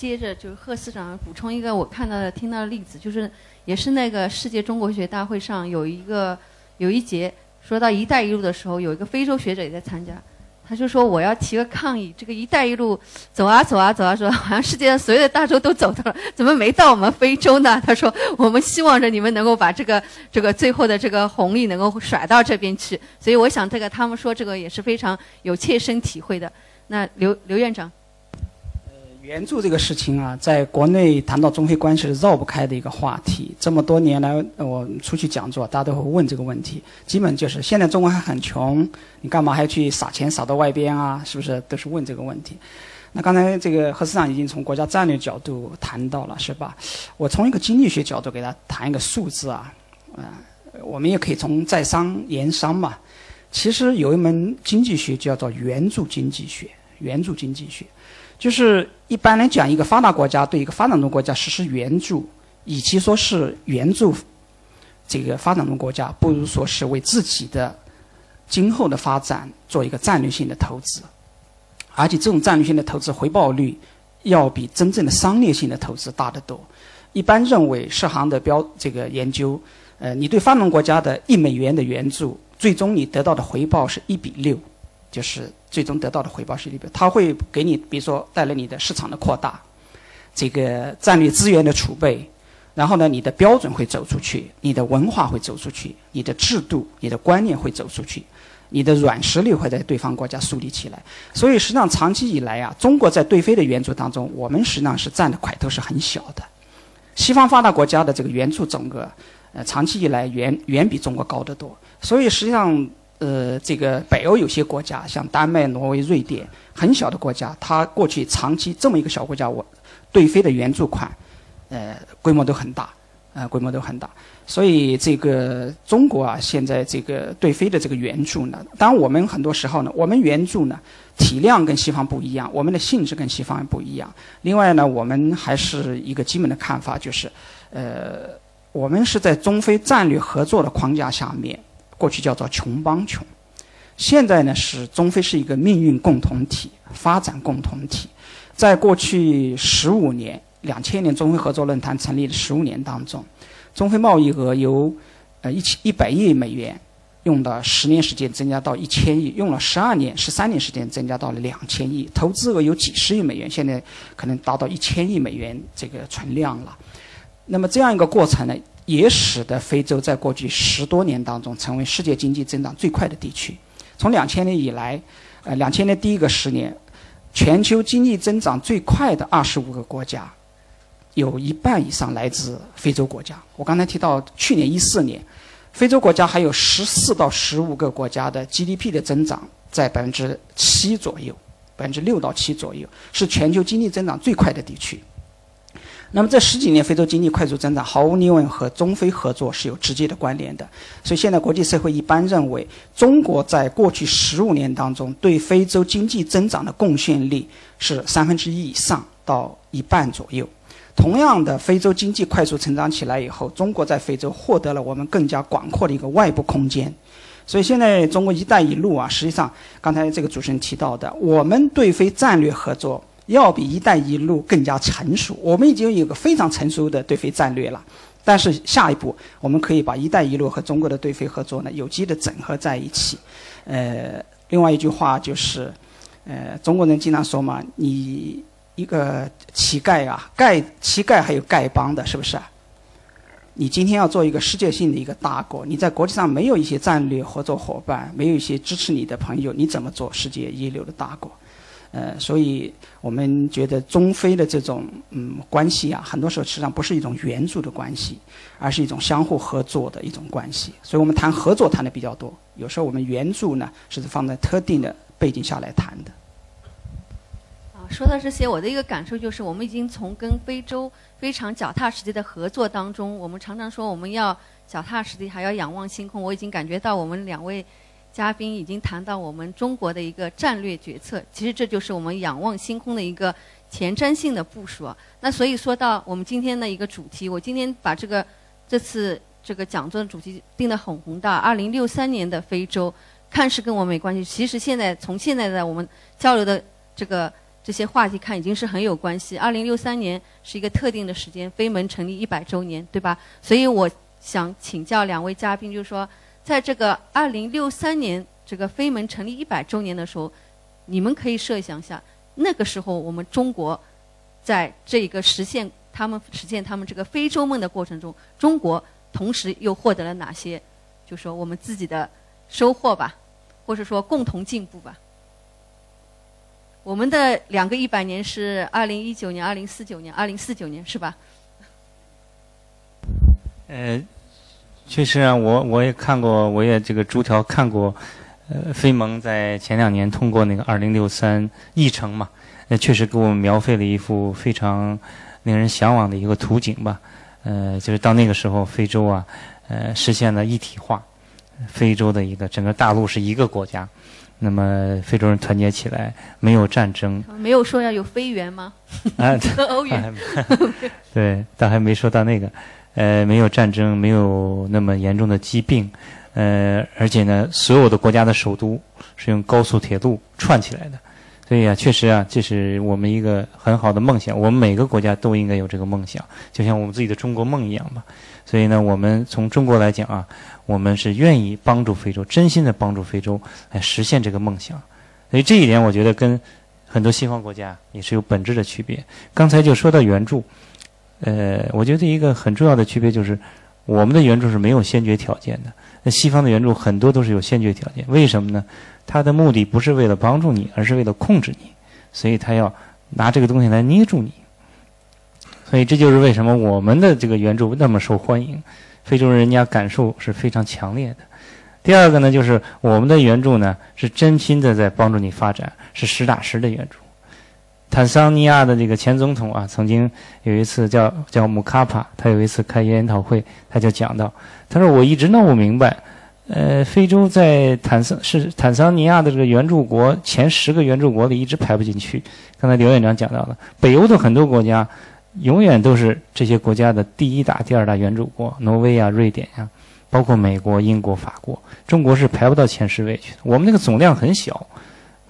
接着就是贺司长补充一个我看到的、听到的例子，就是也是那个世界中国学大会上有一个有一节说到“一带一路”的时候，有一个非洲学者也在参加。他就说我要提个抗议，这个“一带一路”走啊走啊走啊走，好像世界上所有的大洲都走到了，怎么没到我们非洲呢？他说我们希望着你们能够把这个这个最后的这个红利能够甩到这边去。所以我想这个他们说这个也是非常有切身体会的。那刘刘院长。援助这个事情啊，在国内谈到中非关系是绕不开的一个话题。这么多年来，我出去讲座，大家都会问这个问题。基本就是现在中国还很穷，你干嘛还去撒钱撒到外边啊？是不是都是问这个问题？那刚才这个何市长已经从国家战略角度谈到了，是吧？我从一个经济学角度给他谈一个数字啊，啊，我们也可以从在商言商嘛。其实有一门经济学叫做援助经济学，援助经济学。就是一般来讲，一个发达国家对一个发展中国家实施援助，与其说是援助这个发展中国家，不如说是为自己的今后的发展做一个战略性的投资，而且这种战略性的投资回报率要比真正的商业性的投资大得多。一般认为，世行的标这个研究，呃，你对发展中国家的一美元的援助，最终你得到的回报是一比六。就是最终得到的回报是里边，它会给你，比如说带来你的市场的扩大，这个战略资源的储备，然后呢，你的标准会走出去，你的文化会走出去，你的制度、你的观念会走出去，你的软实力会在对方国家树立起来。所以实际上长期以来啊，中国在对非的援助当中，我们实际上是占的块头是很小的。西方发达国家的这个援助总额，呃，长期以来远远比中国高得多。所以实际上。呃，这个北欧有些国家，像丹麦、挪威、瑞典，很小的国家，它过去长期这么一个小国家，我对非的援助款，呃，规模都很大，呃，规模都很大。所以这个中国啊，现在这个对非的这个援助呢，当然我们很多时候呢，我们援助呢体量跟西方不一样，我们的性质跟西方也不一样。另外呢，我们还是一个基本的看法，就是，呃，我们是在中非战略合作的框架下面。过去叫做穷帮穷，现在呢是中非是一个命运共同体、发展共同体。在过去十五年，两千年中非合作论坛成立的十五年当中，中非贸易额由呃一千一百亿美元，用了十年时间增加到一千亿，用了十二年、十三年时间增加到了两千亿。投资额有几十亿美元，现在可能达到一千亿美元这个存量了。那么这样一个过程呢？也使得非洲在过去十多年当中成为世界经济增长最快的地区。从两千年以来，呃，两千年第一个十年，全球经济增长最快的二十五个国家，有一半以上来自非洲国家。我刚才提到去年一四年，非洲国家还有十四到十五个国家的 GDP 的增长在百分之七左右，百分之六到七左右，是全球经济增长最快的地区。那么这十几年非洲经济快速增长，毫无疑问和中非合作是有直接的关联的。所以现在国际社会一般认为，中国在过去十五年当中对非洲经济增长的贡献力是三分之一以上到一半左右。同样的，非洲经济快速成长起来以后，中国在非洲获得了我们更加广阔的一个外部空间。所以现在中国“一带一路”啊，实际上刚才这个主持人提到的，我们对非战略合作。要比“一带一路”更加成熟，我们已经有个非常成熟的对非战略了。但是下一步，我们可以把“一带一路”和中国的对非合作呢有机的整合在一起。呃，另外一句话就是，呃，中国人经常说嘛，你一个乞丐啊，丐乞丐还有丐帮的，是不是？你今天要做一个世界性的一个大国，你在国际上没有一些战略合作伙伴，没有一些支持你的朋友，你怎么做世界一流的大国？呃，所以我们觉得中非的这种嗯关系啊，很多时候实际上不是一种援助的关系，而是一种相互合作的一种关系。所以我们谈合作谈的比较多，有时候我们援助呢是放在特定的背景下来谈的。啊，说到这些，我的一个感受就是，我们已经从跟非洲非常脚踏实地的合作当中，我们常常说我们要脚踏实地，还要仰望星空。我已经感觉到我们两位。嘉宾已经谈到我们中国的一个战略决策，其实这就是我们仰望星空的一个前瞻性的部署。那所以说到我们今天的一个主题，我今天把这个这次这个讲座的主题定得很宏大，二零六三年的非洲，看似跟我没关系，其实现在从现在的我们交流的这个。这些话题看，已经是很有关系。二零六三年是一个特定的时间，非盟成立一百周年，对吧？所以我想请教两位嘉宾，就是说，在这个二零六三年这个非盟成立一百周年的时候，你们可以设想一下，那个时候我们中国在这个实现他们实现他们这个非洲梦的过程中，中国同时又获得了哪些，就说我们自己的收获吧，或者说共同进步吧。我们的两个一百年是二零一九年、二零四九年、二零四九年，是吧？呃，确实啊，我我也看过，我也这个逐条看过。呃，非盟在前两年通过那个二零六三议程嘛，那确实给我们描绘了一幅非常令人向往的一个图景吧。呃，就是到那个时候，非洲啊，呃，实现了一体化，非洲的一个整个大陆是一个国家。那么非洲人团结起来，没有战争，没有说要有非元吗？啊，欧元，对，倒还没说到那个，呃，没有战争，没有那么严重的疾病，呃，而且呢，所有的国家的首都是用高速铁路串起来的，所以啊，确实啊，这是我们一个很好的梦想，我们每个国家都应该有这个梦想，就像我们自己的中国梦一样吧。所以呢，我们从中国来讲啊。我们是愿意帮助非洲，真心的帮助非洲来实现这个梦想，所以这一点我觉得跟很多西方国家也是有本质的区别。刚才就说到援助，呃，我觉得一个很重要的区别就是，我们的援助是没有先决条件的，那西方的援助很多都是有先决条件。为什么呢？他的目的不是为了帮助你，而是为了控制你，所以他要拿这个东西来捏住你。所以这就是为什么我们的这个援助那么受欢迎。非洲人家感受是非常强烈的。第二个呢，就是我们的援助呢是真心的在帮助你发展，是实打实的援助。坦桑尼亚的这个前总统啊，曾经有一次叫叫姆卡帕，他有一次开研讨会，他就讲到，他说我一直弄不明白，呃，非洲在坦桑是坦桑尼亚的这个援助国前十个援助国里一直排不进去。刚才刘院长讲到了，北欧的很多国家。永远都是这些国家的第一大、第二大援助国，挪威呀、瑞典呀，包括美国、英国、法国。中国是排不到前十位去的。我们那个总量很小，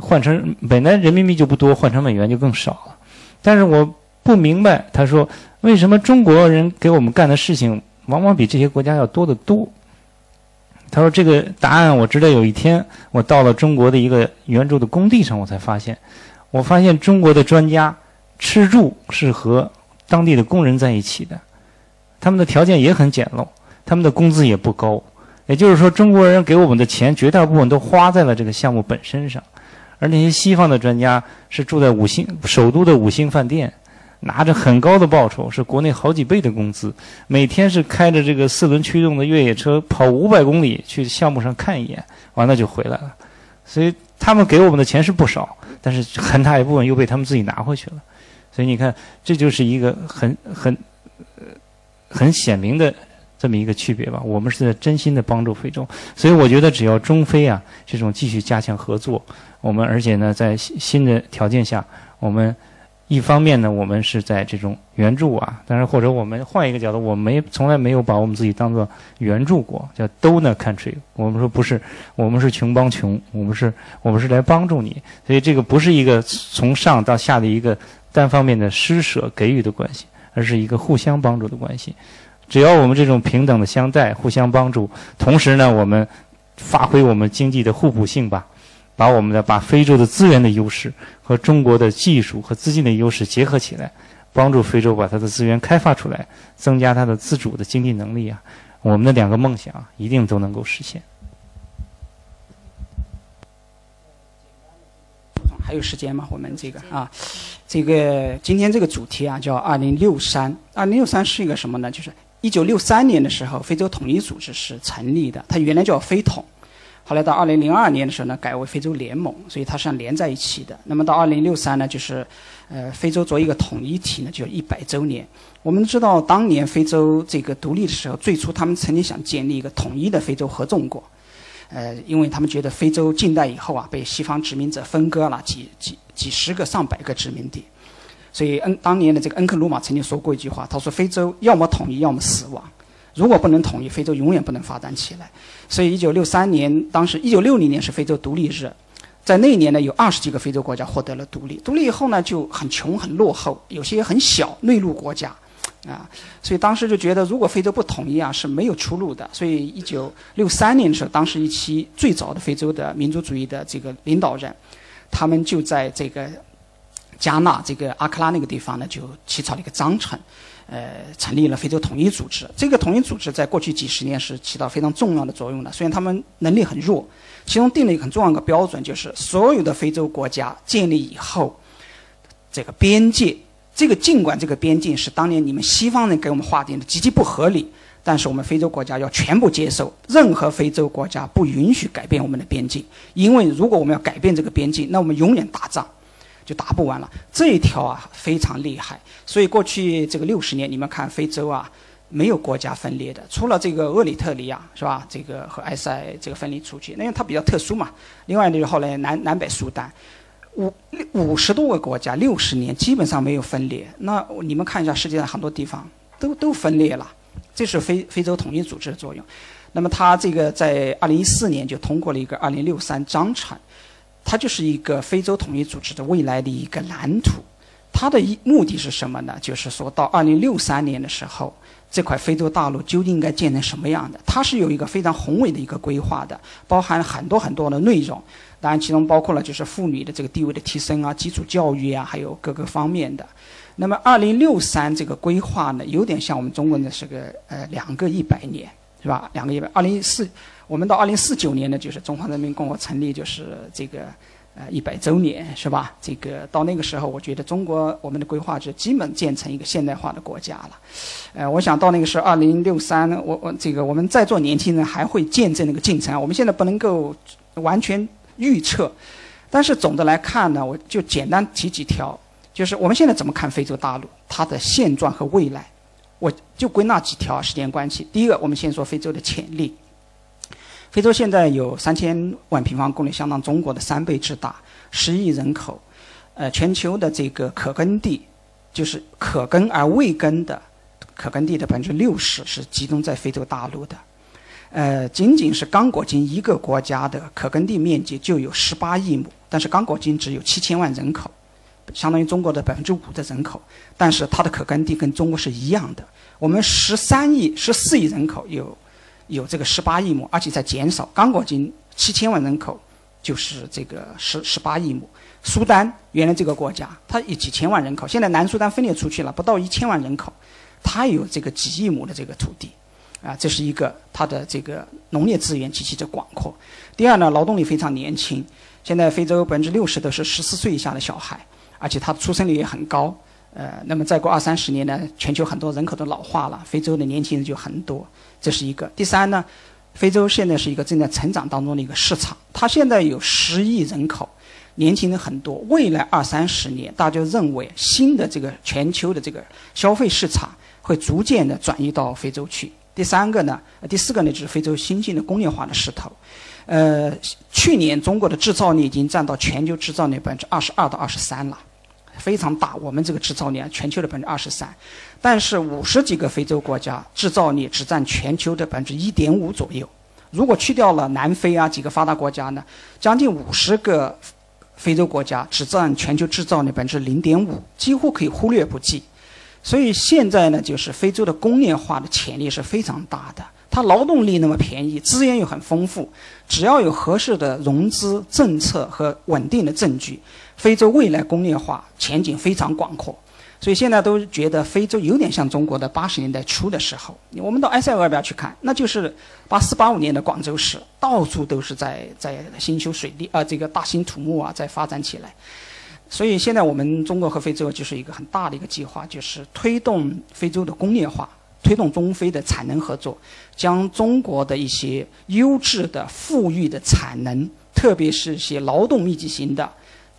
换成本来人民币就不多，换成美元就更少了。但是我不明白，他说为什么中国人给我们干的事情往往比这些国家要多得多？他说这个答案我直到有一天我到了中国的一个援助的工地上，我才发现，我发现中国的专家吃住是和当地的工人在一起的，他们的条件也很简陋，他们的工资也不高。也就是说，中国人给我们的钱绝大部分都花在了这个项目本身上，而那些西方的专家是住在五星首都的五星饭店，拿着很高的报酬，是国内好几倍的工资，每天是开着这个四轮驱动的越野车跑五百公里去项目上看一眼，完了就回来了。所以他们给我们的钱是不少，但是很大一部分又被他们自己拿回去了。所以你看，这就是一个很很很显明的这么一个区别吧。我们是在真心的帮助非洲，所以我觉得只要中非啊这种继续加强合作，我们而且呢在新的条件下，我们一方面呢我们是在这种援助啊，当然或者我们换一个角度，我们没从来没有把我们自己当做援助国，叫 donor country。我们说不是，我们是穷帮穷，我们是我们是来帮助你，所以这个不是一个从上到下的一个。单方面的施舍给予的关系，而是一个互相帮助的关系。只要我们这种平等的相待、互相帮助，同时呢，我们发挥我们经济的互补性吧，把我们的把非洲的资源的优势和中国的技术和资金的优势结合起来，帮助非洲把它的资源开发出来，增加它的自主的经济能力啊！我们的两个梦想一定都能够实现。还有时间吗？我们这个啊，这个今天这个主题啊叫“二零六三”。二零六三是一个什么呢？就是一九六三年的时候，非洲统一组织是成立的，它原来叫非统，后来到二零零二年的时候呢，改为非洲联盟，所以它是连在一起的。那么到二零六三呢，就是呃，非洲作为一个统一体呢，就一百周年。我们知道，当年非洲这个独立的时候，最初他们曾经想建立一个统一的非洲合众国。呃，因为他们觉得非洲近代以后啊，被西方殖民者分割了几几几十个、上百个殖民地，所以恩当年的这个恩克鲁马曾经说过一句话，他说：“非洲要么统一，要么死亡。如果不能统一，非洲永远不能发展起来。”所以，一九六三年，当时一九六零年是非洲独立日，在那一年呢，有二十几个非洲国家获得了独立。独立以后呢，就很穷、很落后，有些很小内陆国家，啊，所以当时就觉得，如果非洲不统一啊，是没有出路的。所以，一九六三年的时候，当时一期最早的非洲的民族主义的这个领导人，他们就在这个加纳这个阿克拉那个地方呢，就起草了一个章程。呃，成立了非洲统一组织。这个统一组织在过去几十年是起到非常重要的作用的。虽然他们能力很弱，其中定了一个很重要的标准，就是所有的非洲国家建立以后，这个边界，这个尽管这个边境是当年你们西方人给我们划定的极其不合理，但是我们非洲国家要全部接受。任何非洲国家不允许改变我们的边境，因为如果我们要改变这个边境，那我们永远打仗。就打不完了，这一条啊非常厉害。所以过去这个六十年，你们看非洲啊，没有国家分裂的，除了这个厄里特里亚是吧？这个和埃塞这个分离出去，因为它比较特殊嘛。另外就是后来南南北苏丹，五五十多个国家，六十年基本上没有分裂。那你们看一下世界上很多地方都都分裂了，这是非非洲统一组织的作用。那么它这个在二零一四年就通过了一个二零六三章程。它就是一个非洲统一组织的未来的一个蓝图，它的一目的是什么呢？就是说到二零六三年的时候，这块非洲大陆究竟应该建成什么样的？它是有一个非常宏伟的一个规划的，包含很多很多的内容，当然其中包括了就是妇女的这个地位的提升啊，基础教育啊，还有各个方面的。那么二零六三这个规划呢，有点像我们中国的这个呃两个一百年，是吧？两个一百二零一四。我们到二零四九年呢，就是中华人民共和国成立，就是这个呃一百周年，是吧？这个到那个时候，我觉得中国我们的规划就基本建成一个现代化的国家了。呃，我想到那个时候二零六三，我我这个我们在座年轻人还会见证那个进程。我们现在不能够完全预测，但是总的来看呢，我就简单提几条，就是我们现在怎么看非洲大陆它的现状和未来，我就归纳几条时间关系。第一个，我们先说非洲的潜力。非洲现在有三千万平方公里，相当中国的三倍之大，十亿人口。呃，全球的这个可耕地，就是可耕而未耕的可耕地的百分之六十是集中在非洲大陆的。呃，仅仅是刚果金一个国家的可耕地面积就有十八亿亩，但是刚果金只有七千万人口，相当于中国的百分之五的人口，但是它的可耕地跟中国是一样的。我们十三亿、十四亿人口有。有这个十八亿亩，而且在减少。刚果金七千万人口，就是这个十十八亿亩。苏丹原来这个国家，它有几千万人口，现在南苏丹分裂出去了，不到一千万人口，它有这个几亿亩的这个土地，啊，这是一个它的这个农业资源极其的广阔。第二呢，劳动力非常年轻，现在非洲百分之六十都是十四岁以下的小孩，而且它的出生率也很高。呃，那么再过二三十年呢，全球很多人口都老化了，非洲的年轻人就很多。这是一个。第三呢，非洲现在是一个正在成长当中的一个市场，它现在有十亿人口，年轻人很多。未来二三十年，大家认为新的这个全球的这个消费市场会逐渐的转移到非洲去。第三个呢，第四个呢，就是非洲新兴的工业化的势头。呃，去年中国的制造业已经占到全球制造业百分之二十二到二十三了。非常大，我们这个制造业全球的百分之二十三，但是五十几个非洲国家制造业只占全球的百分之一点五左右。如果去掉了南非啊几个发达国家呢，将近五十个非洲国家只占全球制造业百分之零点五，几乎可以忽略不计。所以现在呢，就是非洲的工业化的潜力是非常大的。它劳动力那么便宜，资源又很丰富，只要有合适的融资政策和稳定的证据。非洲未来工业化前景非常广阔，所以现在都觉得非洲有点像中国的八十年代初的时候。我们到埃塞俄比亚去看，那就是八四八五年的广州市，到处都是在在兴修水利啊，这个大兴土木啊，在发展起来。所以现在我们中国和非洲就是一个很大的一个计划，就是推动非洲的工业化，推动中非的产能合作，将中国的一些优质的富裕的产能，特别是一些劳动密集型的。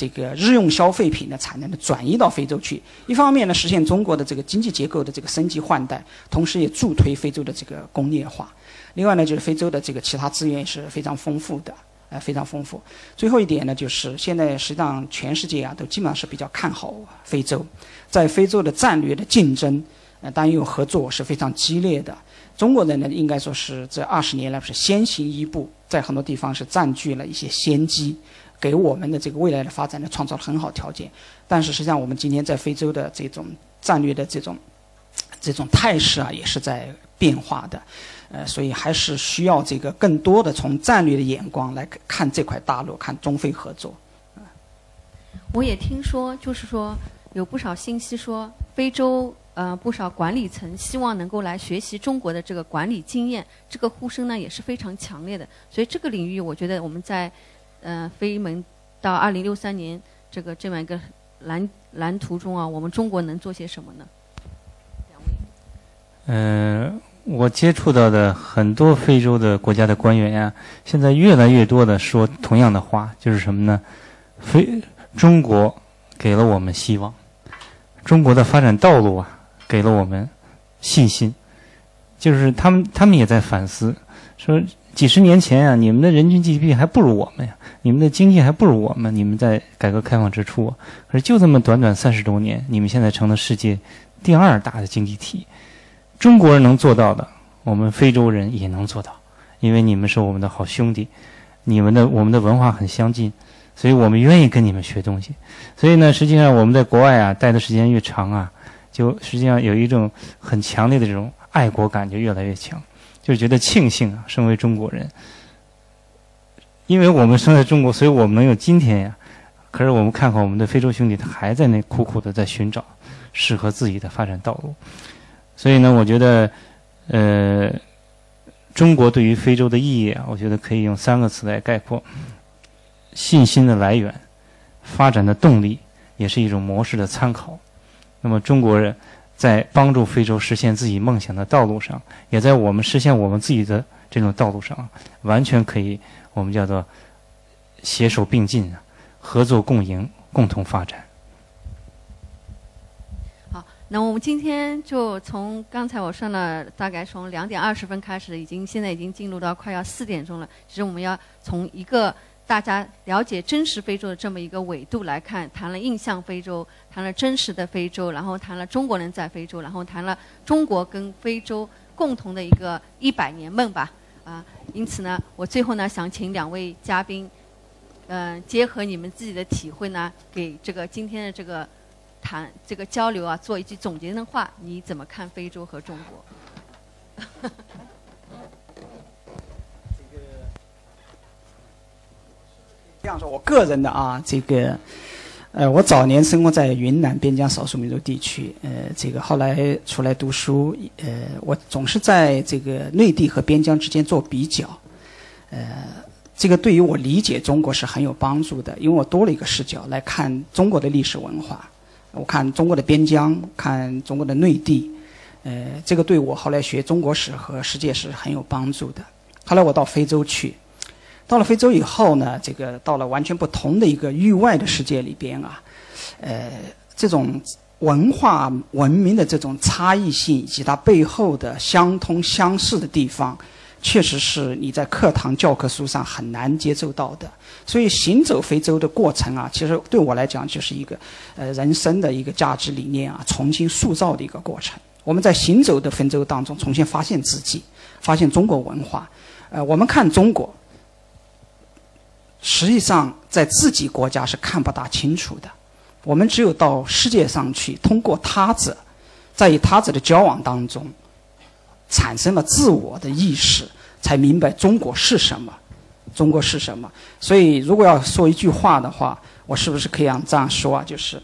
这个日用消费品的产能的转移到非洲去，一方面呢实现中国的这个经济结构的这个升级换代，同时也助推非洲的这个工业化。另外呢，就是非洲的这个其他资源也是非常丰富的，呃，非常丰富。最后一点呢，就是现在实际上全世界啊都基本上是比较看好非洲，在非洲的战略的竞争，呃，当然有合作是非常激烈的。中国人呢，应该说是这二十年来是先行一步，在很多地方是占据了一些先机。给我们的这个未来的发展呢创造了很好条件。但是实际上，我们今天在非洲的这种战略的这种这种态势啊，也是在变化的。呃，所以还是需要这个更多的从战略的眼光来看这块大陆，看中非合作。我也听说，就是说有不少信息说，非洲呃不少管理层希望能够来学习中国的这个管理经验，这个呼声呢也是非常强烈的。所以这个领域，我觉得我们在呃非门到二零六三年这个这么一个蓝蓝图中啊，我们中国能做些什么呢？两位。嗯。我接触到的很多非洲的国家的官员呀，现在越来越多的说同样的话，就是什么呢？非中国给了我们希望，中国的发展道路啊，给了我们信心。就是他们，他们也在反思，说几十年前啊，你们的人均 GDP 还不如我们呀，你们的经济还不如我们，你们在改革开放之初，可是就这么短短三十多年，你们现在成了世界第二大的经济体。中国人能做到的，我们非洲人也能做到，因为你们是我们的好兄弟，你们的我们的文化很相近，所以我们愿意跟你们学东西。所以呢，实际上我们在国外啊待的时间越长啊，就实际上有一种很强烈的这种爱国感就越来越强，就觉得庆幸啊，身为中国人，因为我们生在中国，所以我们能有今天呀。可是我们看看我们的非洲兄弟，他还在那苦苦的在寻找适合自己的发展道路。所以呢，我觉得，呃，中国对于非洲的意义啊，我觉得可以用三个词来概括：信心的来源、发展的动力，也是一种模式的参考。那么，中国人在帮助非洲实现自己梦想的道路上，也在我们实现我们自己的这种道路上，完全可以我们叫做携手并进，合作共赢，共同发展。好那我们今天就从刚才我算了，大概从两点二十分开始，已经现在已经进入到快要四点钟了。其实我们要从一个大家了解真实非洲的这么一个纬度来看，谈了印象非洲，谈了真实的非洲，然后谈了中国人在非洲，然后谈了中国跟非洲共同的一个一百年梦吧。啊，因此呢，我最后呢想请两位嘉宾，嗯，结合你们自己的体会呢，给这个今天的这个。谈这个交流啊，做一句总结的话，你怎么看非洲和中国？这样说，我个人的啊，这个，呃，我早年生活在云南边疆少数民族地区，呃，这个后来出来读书，呃，我总是在这个内地和边疆之间做比较，呃，这个对于我理解中国是很有帮助的，因为我多了一个视角来看中国的历史文化。我看中国的边疆，看中国的内地，呃，这个对我后来学中国史和世界史很有帮助的。后来我到非洲去，到了非洲以后呢，这个到了完全不同的一个域外的世界里边啊，呃，这种文化文明的这种差异性以及它背后的相通相似的地方。确实是你在课堂教科书上很难接受到的，所以行走非洲的过程啊，其实对我来讲就是一个，呃，人生的一个价值理念啊，重新塑造的一个过程。我们在行走的非洲当中，重新发现自己，发现中国文化。呃，我们看中国，实际上在自己国家是看不大清楚的。我们只有到世界上去，通过他者，在与他者的交往当中。产生了自我的意识，才明白中国是什么，中国是什么。所以，如果要说一句话的话，我是不是可以这样说啊？就是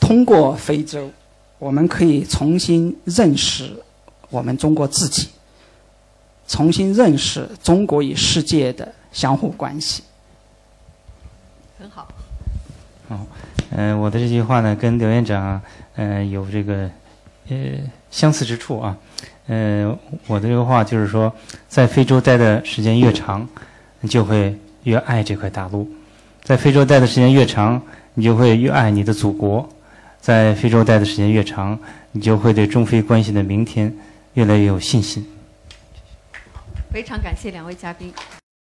通过非洲，我们可以重新认识我们中国自己，重新认识中国与世界的相互关系。很好。好，嗯，我的这句话呢，跟刘院长嗯有这个呃相似之处啊。呃，我的这个话就是说，在非洲待的时间越长，你就会越爱这块大陆；在非洲待的时间越长，你就会越爱你的祖国；在非洲待的时间越长，你就会对中非关系的明天越来越有信心。非常感谢两位嘉宾。